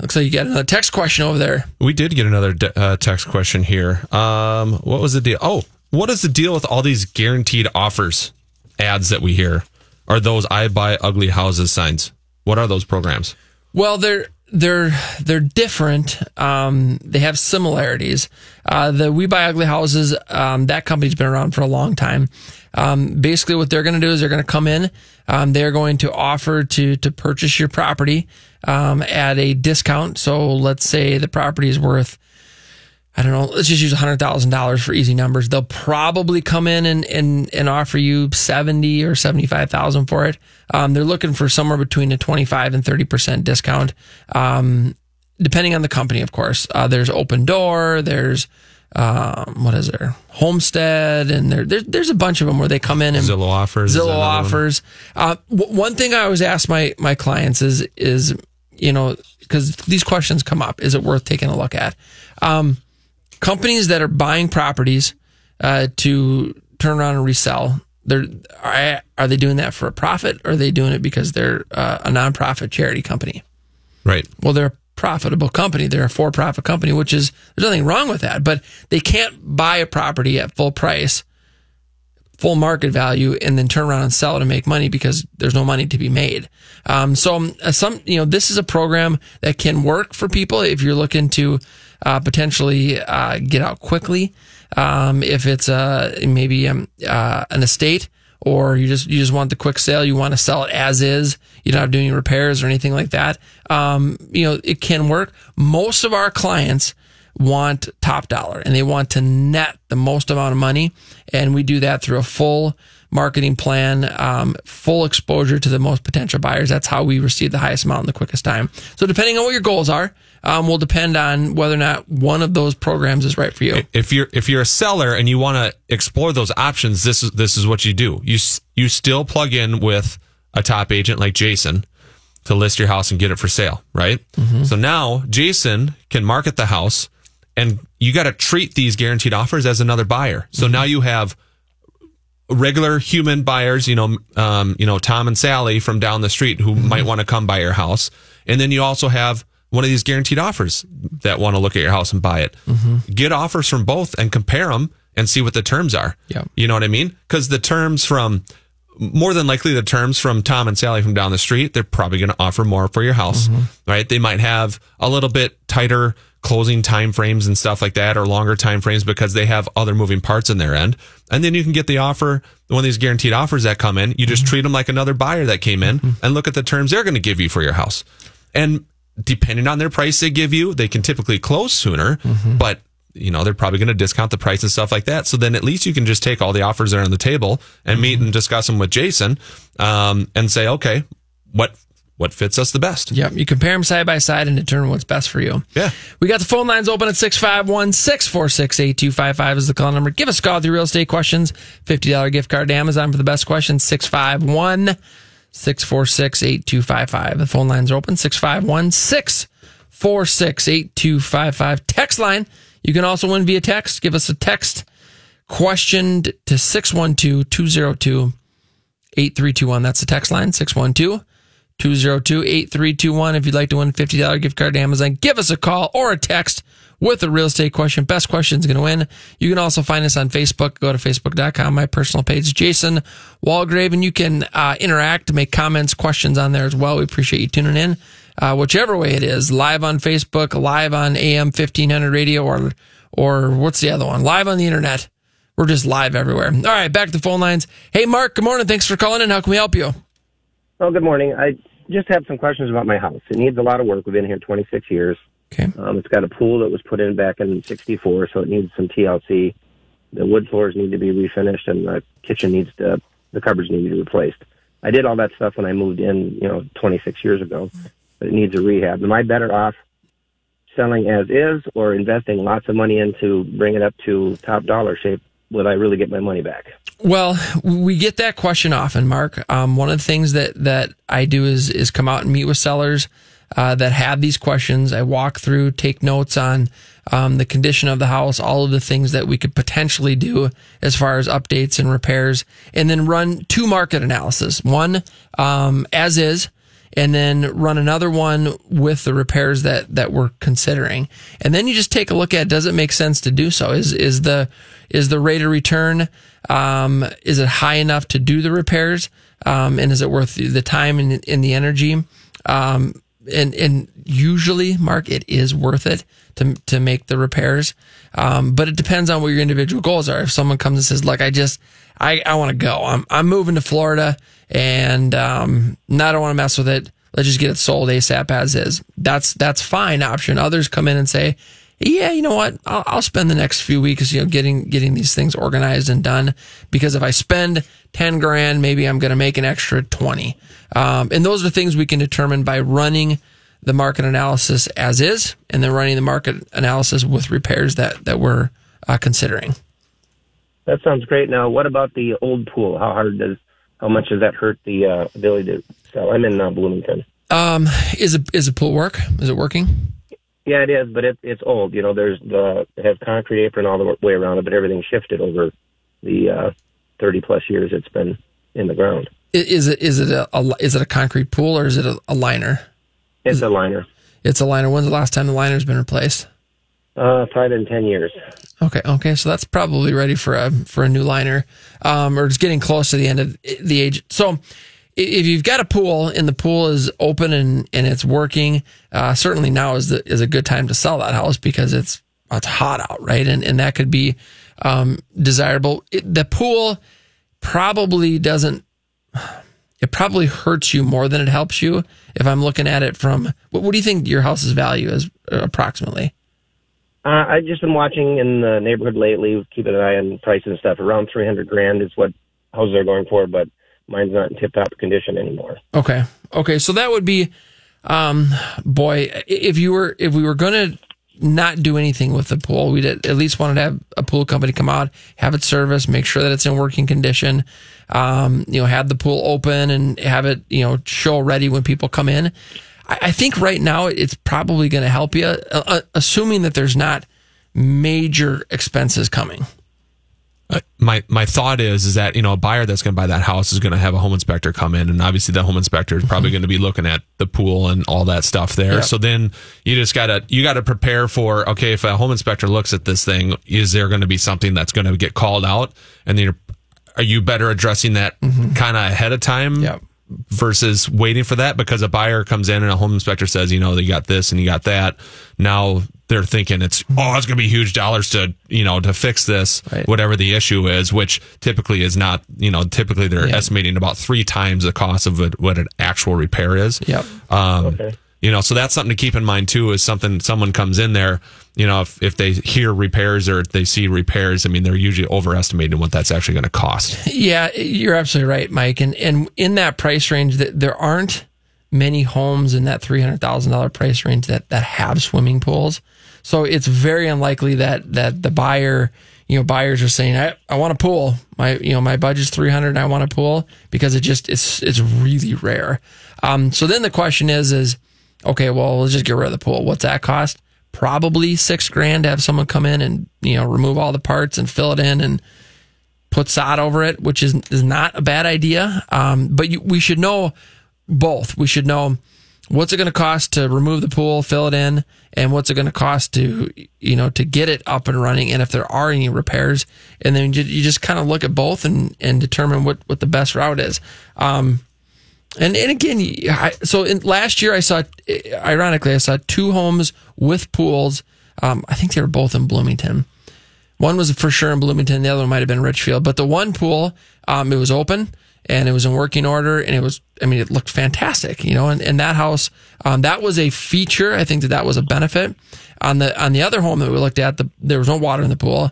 Looks like you got another text question over there.
We did get another de- uh, text question here. Um, what was the deal? Oh, what is the deal with all these guaranteed offers ads that we hear? Are those I buy ugly houses signs? What are those programs?
Well, they're they're they're different. Um, they have similarities. Uh, the We Buy Ugly Houses um, that company's been around for a long time. Um, basically, what they're going to do is they're going to come in. Um, they're going to offer to to purchase your property um, at a discount. So let's say the property is worth I don't know, let's just use $100,000 for easy numbers. They'll probably come in and, and, and offer you 70 or 75,000 for it. Um, they're looking for somewhere between a 25 and 30% discount. Um, depending on the company, of course. Uh, there's Opendoor, there's, um, what is there? Homestead, and there, there's, there's a bunch of them where they come in and
Zillow offers.
Zillow
another one.
offers. Uh, w- one thing I always ask my my clients is is you know because these questions come up: is it worth taking a look at? Um, companies that are buying properties uh, to turn around and resell. They're are, are they doing that for a profit, or are they doing it because they're uh, a nonprofit charity company?
Right.
Well, they're a profitable company. They're a for-profit company, which is there's nothing wrong with that. But they can't buy a property at full price, full market value, and then turn around and sell it and make money because there's no money to be made. Um, so um, some, you know, this is a program that can work for people if you're looking to uh, potentially uh, get out quickly. Um, if it's uh, maybe um, uh, an estate or you just you just want the quick sale, you want to sell it as is, you don't have to do any repairs or anything like that. Um, you know, it can work. Most of our clients want top dollar and they want to net the most amount of money, and we do that through a full marketing plan, um, full exposure to the most potential buyers. That's how we receive the highest amount in the quickest time. So depending on what your goals are, um, will depend on whether or not one of those programs is right for you.
If you're if you're a seller and you want to explore those options, this is this is what you do. You you still plug in with a top agent like Jason to list your house and get it for sale, right? So now Jason can market the house and you got to treat these guaranteed offers as another buyer. So now you have regular human buyers, you know, um, you know, Tom and Sally from down the street who mm-hmm. might want to come buy your house. And then you also have one of these guaranteed offers that want to look at your house and buy it. Mm-hmm. Get offers from both and compare them and see what the terms are.
Yeah.
You know what I mean? Because the terms from more than likely the terms from Tom and Sally from down the street, they're probably going to offer more for your house, mm-hmm. right? They might have a little bit tighter closing time frames and stuff like that or longer time frames because they have other moving parts in their end. And then you can get the offer, one of these guaranteed offers that come in, you just mm-hmm. treat them like another buyer that came in mm-hmm. and look at the terms they're going to give you for your house. And depending on their price they give you, they can typically close sooner, mm-hmm. but you know, they're probably going to discount the price and stuff like that. So then at least you can just take all the offers that are on the table and meet and discuss them with Jason, um, and say, okay, what, what fits us the best?
Yep. You compare them side by side and determine what's best for you.
Yeah.
We got the phone lines open at 651 646 8255 is the call number. Give us a call with your real estate questions. $50 gift card to Amazon for the best questions. 651 646 8255. The phone lines are open 651 646 8255. Text line. You can also win via text. Give us a text question to 612 202 8321. That's the text line 612 202 8321. If you'd like to win a $50 gift card to Amazon, give us a call or a text with a real estate question. Best question is going to win. You can also find us on Facebook. Go to facebook.com, my personal page, Jason Walgrave, and you can uh, interact, make comments, questions on there as well. We appreciate you tuning in. Uh, whichever way it is, live on Facebook, live on AM 1500 radio, or, or what's the other one? Live on the internet. We're just live everywhere. All right, back to the phone lines. Hey, Mark, good morning. Thanks for calling in. How can we help you?
Oh, good morning. I just have some questions about my house. It needs a lot of work. We've been here 26 years.
Okay.
Um, it's got a pool that was put in back in 64, so it needs some TLC. The wood floors need to be refinished, and the kitchen needs to, the cupboards need to be replaced. I did all that stuff when I moved in, you know, 26 years ago, but it needs a rehab. Am I better off selling as is or investing lots of money into bring it up to top dollar shape? Would I really get my money back?
Well, we get that question often, Mark. Um, one of the things that that I do is is come out and meet with sellers uh, that have these questions. I walk through, take notes on um, the condition of the house, all of the things that we could potentially do as far as updates and repairs, and then run two market analysis. One um, as is, and then run another one with the repairs that that we're considering. And then you just take a look at does it make sense to do so? Is is the is the rate of return um, is it high enough to do the repairs? Um, and is it worth the time and, and the energy? Um, and and usually, Mark, it is worth it to to make the repairs. Um, but it depends on what your individual goals are. If someone comes and says, "Look, I just I, I want to go. I'm I'm moving to Florida, and um, I don't want to mess with it. Let's just get it sold ASAP as is." That's that's fine option. Others come in and say, "Yeah, you know what? I'll, I'll spend the next few weeks, you know, getting getting these things organized and done because if I spend ten grand, maybe I'm going to make an extra twenty. Um, and those are things we can determine by running the market analysis as is, and then running the market analysis with repairs that that we're uh, considering.
That sounds great. Now, what about the old pool? How hard does, how much does that hurt the uh, ability to sell? I'm in uh, Bloomington.
Um, is a is a pool work? Is it working?
Yeah, it is, but it, it's old. You know, there's the it has concrete apron all the way around it, but everything shifted over the uh, 30 plus years it's been in the ground.
Is it is it a, a is it a concrete pool or is it a, a liner?
It's a liner.
It's a liner. When's the last time the liner's been replaced?
Uh, probably been 10 years.
Okay, okay, so that's probably ready for a for a new liner, um, or it's getting close to the end of the age. So, if you've got a pool and the pool is open and and it's working, uh, certainly now is the is a good time to sell that house because it's it's hot out, right? And and that could be um, desirable. It, the pool probably doesn't. It probably hurts you more than it helps you. If I'm looking at it from, what, what do you think your house's value is uh, approximately?
Uh, I've just been watching in the neighborhood lately, keeping an eye on prices and stuff. Around 300 grand is what houses are going for, but mine's not in tip top condition anymore.
Okay. Okay. So that would be, um, boy, if you were, if we were going to not do anything with the pool, we'd at least wanted to have a pool company come out, have it serviced, make sure that it's in working condition, um, you know, have the pool open and have it, you know, show ready when people come in. I, I think right now it's probably going to help you, uh, uh, assuming that there's not major expenses coming.
Uh, my my thought is is that you know a buyer that's going to buy that house is going to have a home inspector come in, and obviously the home inspector is probably going to be looking at the pool and all that stuff there.
Yeah.
So then you just gotta you gotta prepare for okay, if a home inspector looks at this thing, is there going to be something that's going to get called out? And then you're are you better addressing that kind of ahead of time versus waiting for that? Because a buyer comes in and a home inspector says, you know, you got this and you got that. Now they're thinking it's oh, it's going to be huge dollars to you know to fix this, whatever the issue is, which typically is not. You know, typically they're
Yeah.
estimating about three times the cost of what, what an actual repair is.
Yep.
Um, You know, so that's something to keep in mind too. Is something someone comes in there, you know, if, if they hear repairs or they see repairs, I mean, they're usually overestimating what that's actually going to cost.
Yeah, you're absolutely right, Mike. And and in that price range, that there aren't many homes in that three hundred thousand dollar price range that that have swimming pools. So it's very unlikely that that the buyer, you know, buyers are saying, I, I want a pool. My you know my budget's three hundred. I want a pool because it just it's it's really rare. Um, so then the question is is okay, well let's just get rid of the pool. What's that cost? Probably six grand to have someone come in and you know remove all the parts and fill it in and put sod over it, which is is not a bad idea. Um, but you, we should know both. We should know what's it going to cost to remove the pool, fill it in, and what's it going to cost to you know to get it up and running, and if there are any repairs, and then you, you just kind of look at both and and determine what what the best route is. Um, and and again, I, so in, last year I saw, ironically, I saw two homes with pools. Um, I think they were both in Bloomington. One was for sure in Bloomington. The other one might have been Richfield. But the one pool, um, it was open and it was in working order and it was, I mean, it looked fantastic, you know, and, and that house, um, that was a feature. I think that that was a benefit on the, on the other home that we looked at, the, there was no water in the pool.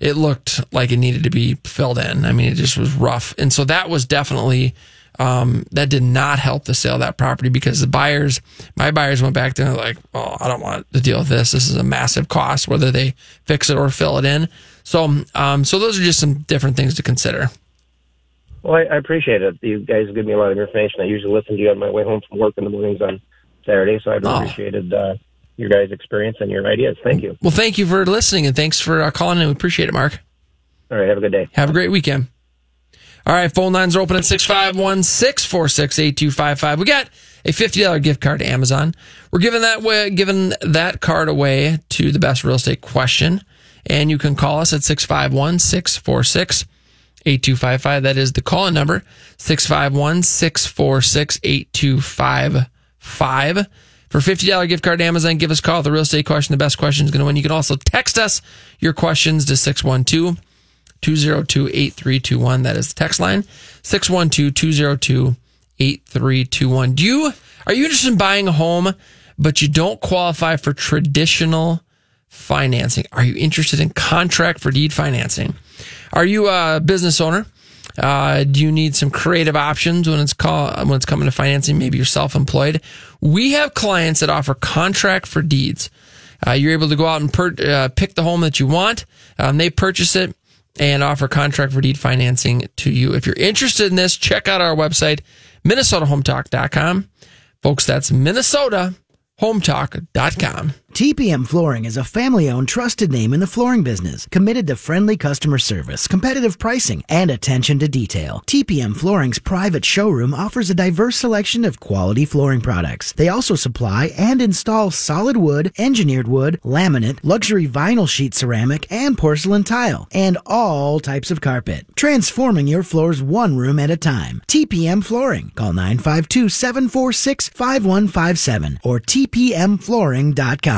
It looked like it needed to be filled in. I mean, it just was rough. And so that was definitely, um, that did not help the sale of that property because the buyers, my buyers went back there and like, oh, I don't want to deal with this. This is a massive cost, whether they fix it or fill it in. So, um, so those are just some different things to consider.
Well, I, I appreciate it. You guys give me a lot of information. I usually listen to you on my way home from work in the mornings on Saturday, so I've
Oh.
appreciated uh, your guys' experience and your ideas. Thank you.
Well, thank you for listening and thanks for uh, calling in. We appreciate it, Mark.
All right, have a good day.
Have a great weekend. All right, phone lines are open at 651 646 8255. We got a $50 gift card to Amazon. We're giving that way, giving that card away to the best real estate question. And you can call us at 651 646 8255. That is the call in number 651 646 8255. For $50 gift card to Amazon, give us a call. The real estate question, the best question is going to win. You can also text us your questions to 612 202 8321. That is the text line 612 202 8321. Do you, are you interested in buying a home, but you don't qualify for traditional financing? Are you interested in contract for deed financing? Are you a business owner? Uh, do you need some creative options when it's call, when it's coming to financing? Maybe you're self-employed. We have clients that offer contract for deeds. Uh, you're able to go out and per, uh, pick the home that you want. Um, they purchase it and offer contract for deed financing to you. If you're interested in this, check out our website, minnesotahometalk.com. Folks, that's minnesotahometalk.com.
TPM Flooring is a family owned trusted name in the flooring business, committed to friendly customer service, competitive pricing, and attention to detail. TPM Flooring's private showroom offers a diverse selection of quality flooring products. They also supply and install solid wood, engineered wood, laminate, luxury vinyl sheet ceramic, and porcelain tile, and all types of carpet, transforming your floors one room at a time. TPM Flooring. Call 952 746 5157 or tpmflooring.com.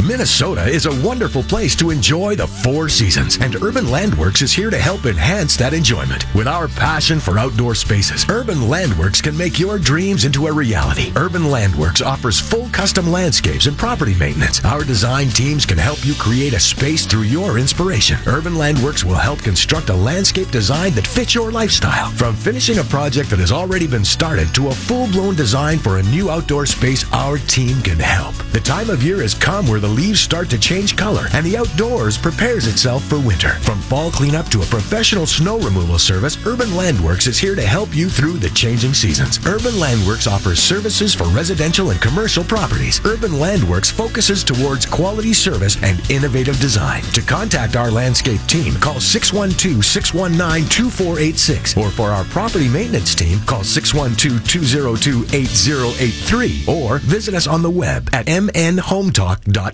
Minnesota is a wonderful place to enjoy the four seasons, and Urban Landworks is here to help enhance that enjoyment. With our passion for outdoor spaces, Urban Landworks can make your dreams into a reality. Urban Landworks offers full custom landscapes and property maintenance. Our design teams can help you create a space through your inspiration. Urban Landworks will help construct a landscape design that fits your lifestyle. From finishing a project that has already been started to a full blown design for a new outdoor space, our team can help. The time of year has come where the leaves start to change color and the outdoors prepares itself for winter. From fall cleanup to a professional snow removal service, Urban Landworks is here to help you through the changing seasons. Urban Landworks offers services for residential and commercial properties. Urban Landworks focuses towards quality service and innovative design. To contact our landscape team, call 612 619 2486. Or for our property maintenance team, call 612 202 8083. Or visit us on the web at mnhometalk.com.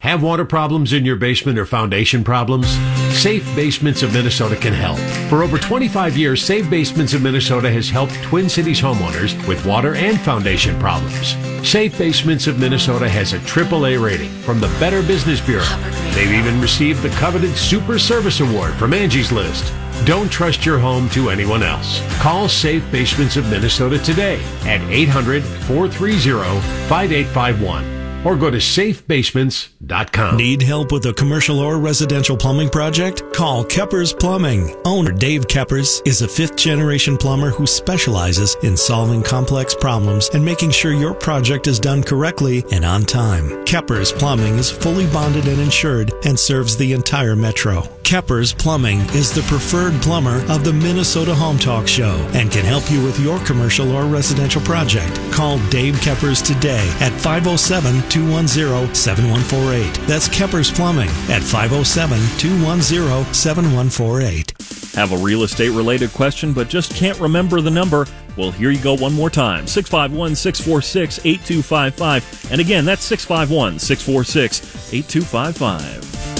Have water problems in your basement or foundation problems? Safe Basements of Minnesota can help. For over 25 years, Safe Basements of Minnesota has helped Twin Cities homeowners with water and foundation problems. Safe Basements of Minnesota has a AAA rating from the Better Business Bureau. They've even received the coveted Super Service Award from Angie's List. Don't trust your home to anyone else. Call Safe Basements of Minnesota today at 800 430 5851 or go to safebasements.com.
Need help with a commercial or residential plumbing project? Call Keppers Plumbing. Owner Dave Keppers is a fifth generation plumber who specializes in solving complex problems and making sure your project is done correctly and on time. Keppers Plumbing is fully bonded and insured and serves the entire metro. Keppers Plumbing is the preferred plumber of the Minnesota Home Talk Show and can help you with your commercial or residential project. Call Dave Keppers today at 507 210 7148. That's Keppers Plumbing at 507 210 7148.
Have a real estate related question but just can't remember the number? Well, here you go one more time 651 646 8255. And again, that's 651 646 8255.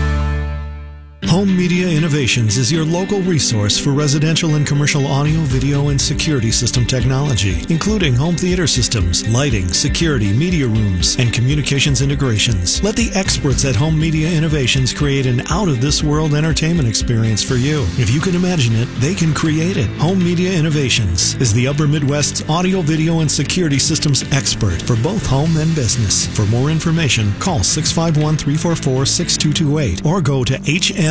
Home Media Innovations is your local resource for residential and commercial audio, video, and security system technology, including home theater systems, lighting, security, media rooms, and communications integrations. Let the experts at Home Media Innovations create an out of this world entertainment experience for you. If you can imagine it, they can create it. Home Media Innovations is the Upper Midwest's audio, video, and security systems expert for both home and business. For more information, call 651 344 6228 or go to HM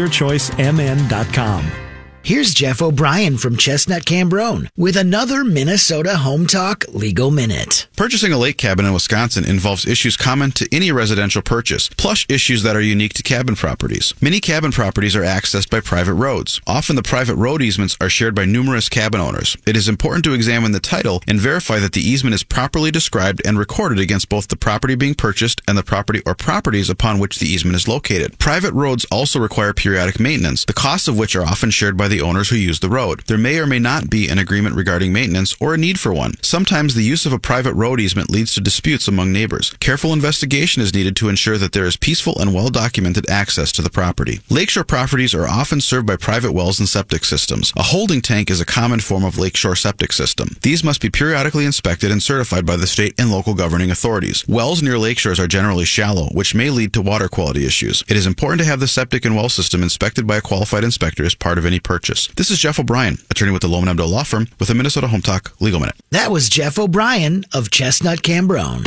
clearchoicemn.com.
Here's Jeff O'Brien from Chestnut Cambronne with another Minnesota Home Talk Legal Minute.
Purchasing a lake cabin in Wisconsin involves issues common to any residential purchase, plus issues that are unique to cabin properties. Many cabin properties are accessed by private roads. Often the private road easements are shared by numerous cabin owners. It is important to examine the title and verify that the easement is properly described and recorded against both the property being purchased and the property or properties upon which the easement is located. Private roads also require periodic maintenance, the costs of which are often shared by the owners who use the road. There may or may not be an agreement regarding maintenance or a need for one. Sometimes the use of a private road easement leads to disputes among neighbors. Careful investigation is needed to ensure that there is peaceful and well documented access to the property. Lakeshore properties are often served by private wells and septic systems. A holding tank is a common form of lakeshore septic system. These must be periodically inspected and certified by the state and local governing authorities. Wells near lakeshores are generally shallow, which may lead to water quality issues. It is important to have the septic and well system inspected by a qualified inspector as part of any purchase. This is Jeff O'Brien, attorney with the Lommen Abdo Law Firm, with a Minnesota Home Talk Legal Minute.
That was Jeff O'Brien of Chestnut Cambronne.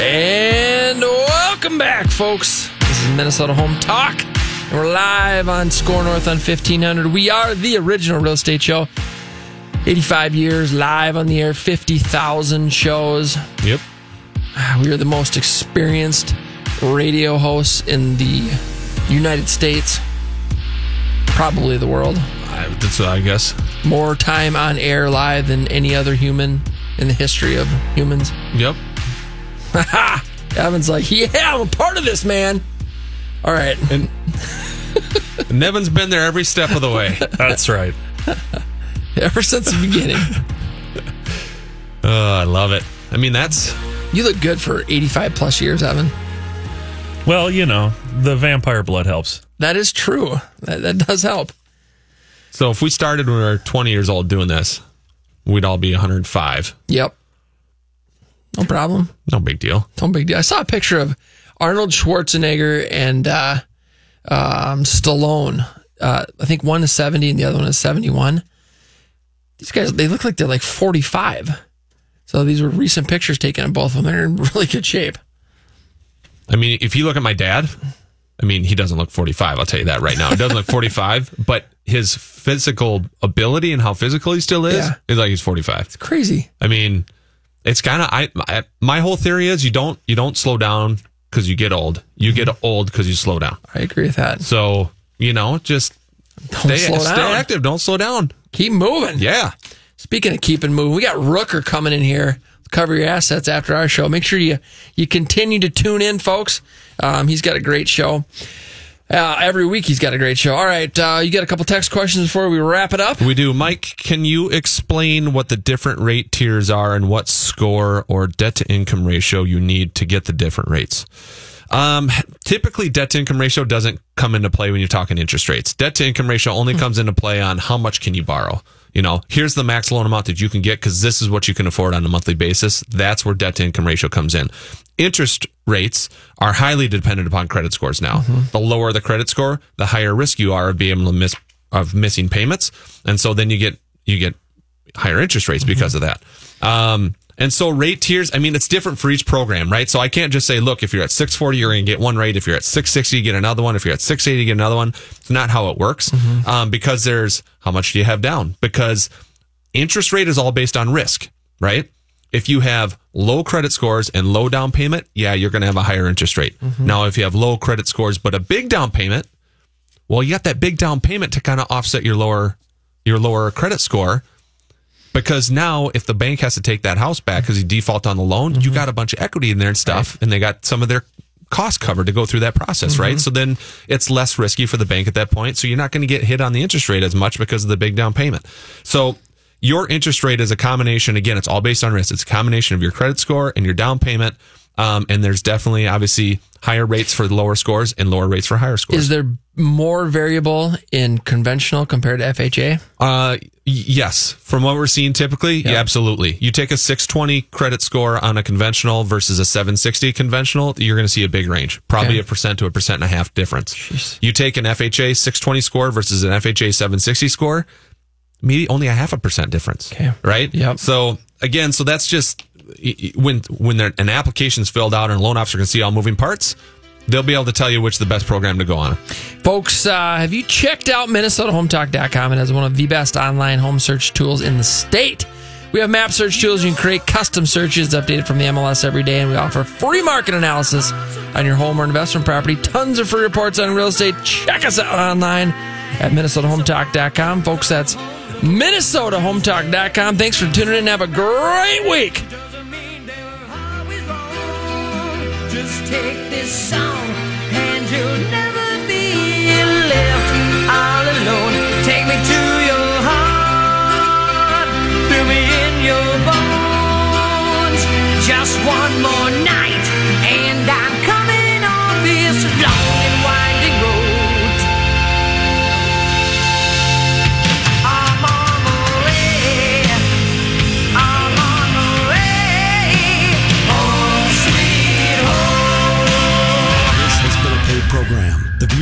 And welcome back, folks. This is Minnesota Home Talk. And we're live on SKOR North on 1500. We are the original real estate show. 85 years live on the air, 50,000 shows.
Yep.
We are the most experienced radio hosts in the United States, probably the world.
I, that's, I guess.
more time on air live than any other human in the history of humans.
Yep. (laughs)
Evan's like, yeah, I'm a part of this, man. All right.
And (laughs) Nevin's been there every step of the way.
That's right. (laughs)
Ever since the beginning.
Oh, I love it. I mean, that's
You look good for 85 plus years, Evan.
Well, you know, the vampire blood helps.
That is true. That, that does help.
so. If we started when we were 20 years old doing this, we'd all be 105.
Yep. No problem.
No big deal.
No big deal. I saw a picture of Arnold Schwarzenegger and uh, um, Stallone. Uh, I think one is 70 and the other one is 71. These guys, they look like they're like 45. So these were recent pictures taken of both of them. They're in (laughs) really good shape.
I mean, if you look at my dad, I mean, he doesn't look 45. I'll tell you that right now. He doesn't look 45, (laughs) but his physical ability and how physical he still is
Yeah.
is like he's 45. It's
crazy.
I mean, it's kind of I, I. My whole theory is you don't you don't slow down because you get old. You get mm-hmm. old because you slow down.
I agree with that.
So you know, just
Don't
stay,
slow
stay
down.
active. Don't slow down.
Keep moving.
Yeah.
Speaking of keeping moving, we got Rooker coming in here. Cover your assets after our show. Make sure you you continue to tune in, folks. Um, he's got a great show. Uh, every week he's got a great show. All right, uh, you got a couple text questions before we wrap it up.
We do. Mike, can you explain what the different rate tiers are and what score or debt to income ratio you need to get the different rates? Um, typically, debt to income ratio doesn't come into play when you're talking interest rates. Debt to income ratio only comes into play on how much can you borrow. You know, here's the max loan amount that you can get because this is what you can afford on a monthly basis. That's where debt to income ratio comes in. Interest rates are highly dependent upon credit scores now. The lower the credit score, the higher risk you are of being able to miss of missing payments, and so then you get you get higher interest rates because of that. Um, and so rate tiers, I mean, it's different for each program, right? So I can't just say, look, if you're at 640, you're going to get one rate. If you're at 660, you get another one. If you're at 680, you get another one. It's not how it works. Um, because there's how much do you have down? Because interest rate is all based on risk, right? If you have low credit scores and low down payment, yeah, you're going to have a higher interest rate. Now, if you have low credit scores but a big down payment, well, you got that big down payment to kind of offset your lower your lower credit score. Because now, if the bank has to take that house back because you default on the loan, you got a bunch of equity in there and stuff, and they got some of their cost covered to go through that process, right? So then it's less risky for the bank at that point. So you're not going to get hit on the interest rate as much because of the big down payment. So your interest rate is a combination. Again, it's all based on risk. It's a combination of your credit score and your down payment. Um, and there's definitely obviously higher rates for lower scores and lower rates for higher scores.
Is there more variable in conventional compared to FHA?
Uh, yes. From what we're seeing typically, yeah. absolutely. You take a 620 credit score on a conventional versus a 760 conventional, you're going to see a big range, probably
Okay.
a percent to a percent and a half difference. You take an FHA 620 score versus an FHA 760 score, maybe only a half a percent difference.
Okay.
Right? Yep. So again, so that's just when when an application's filled out and a loan officer can see all moving parts, they'll be able to tell you which is the best program to go on.
Folks, uh, have you checked out MinnesotaHometalk.com? It has one of the best online home search tools in the state. We have map search tools. You can create custom searches updated from the MLS every day, and we offer free market analysis on your home or investment property. Tons of free reports on real estate. Check us out online at MinnesotaHometalk.com. Folks, that's MinnesotaHometalk.com. Thanks for tuning in. Have a great week.
Just take this song and you'll never be left all alone. Take me to your heart, feel me in your bones. Just one more night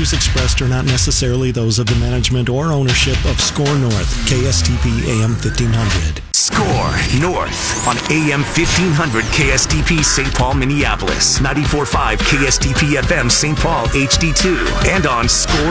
views expressed are not necessarily those of the management or ownership of SKOR North, KSTP AM 1500.
SKOR North on AM 1500 KSTP St. Paul, Minneapolis, 94.5 KSTP FM St. Paul HD2, and on SKOR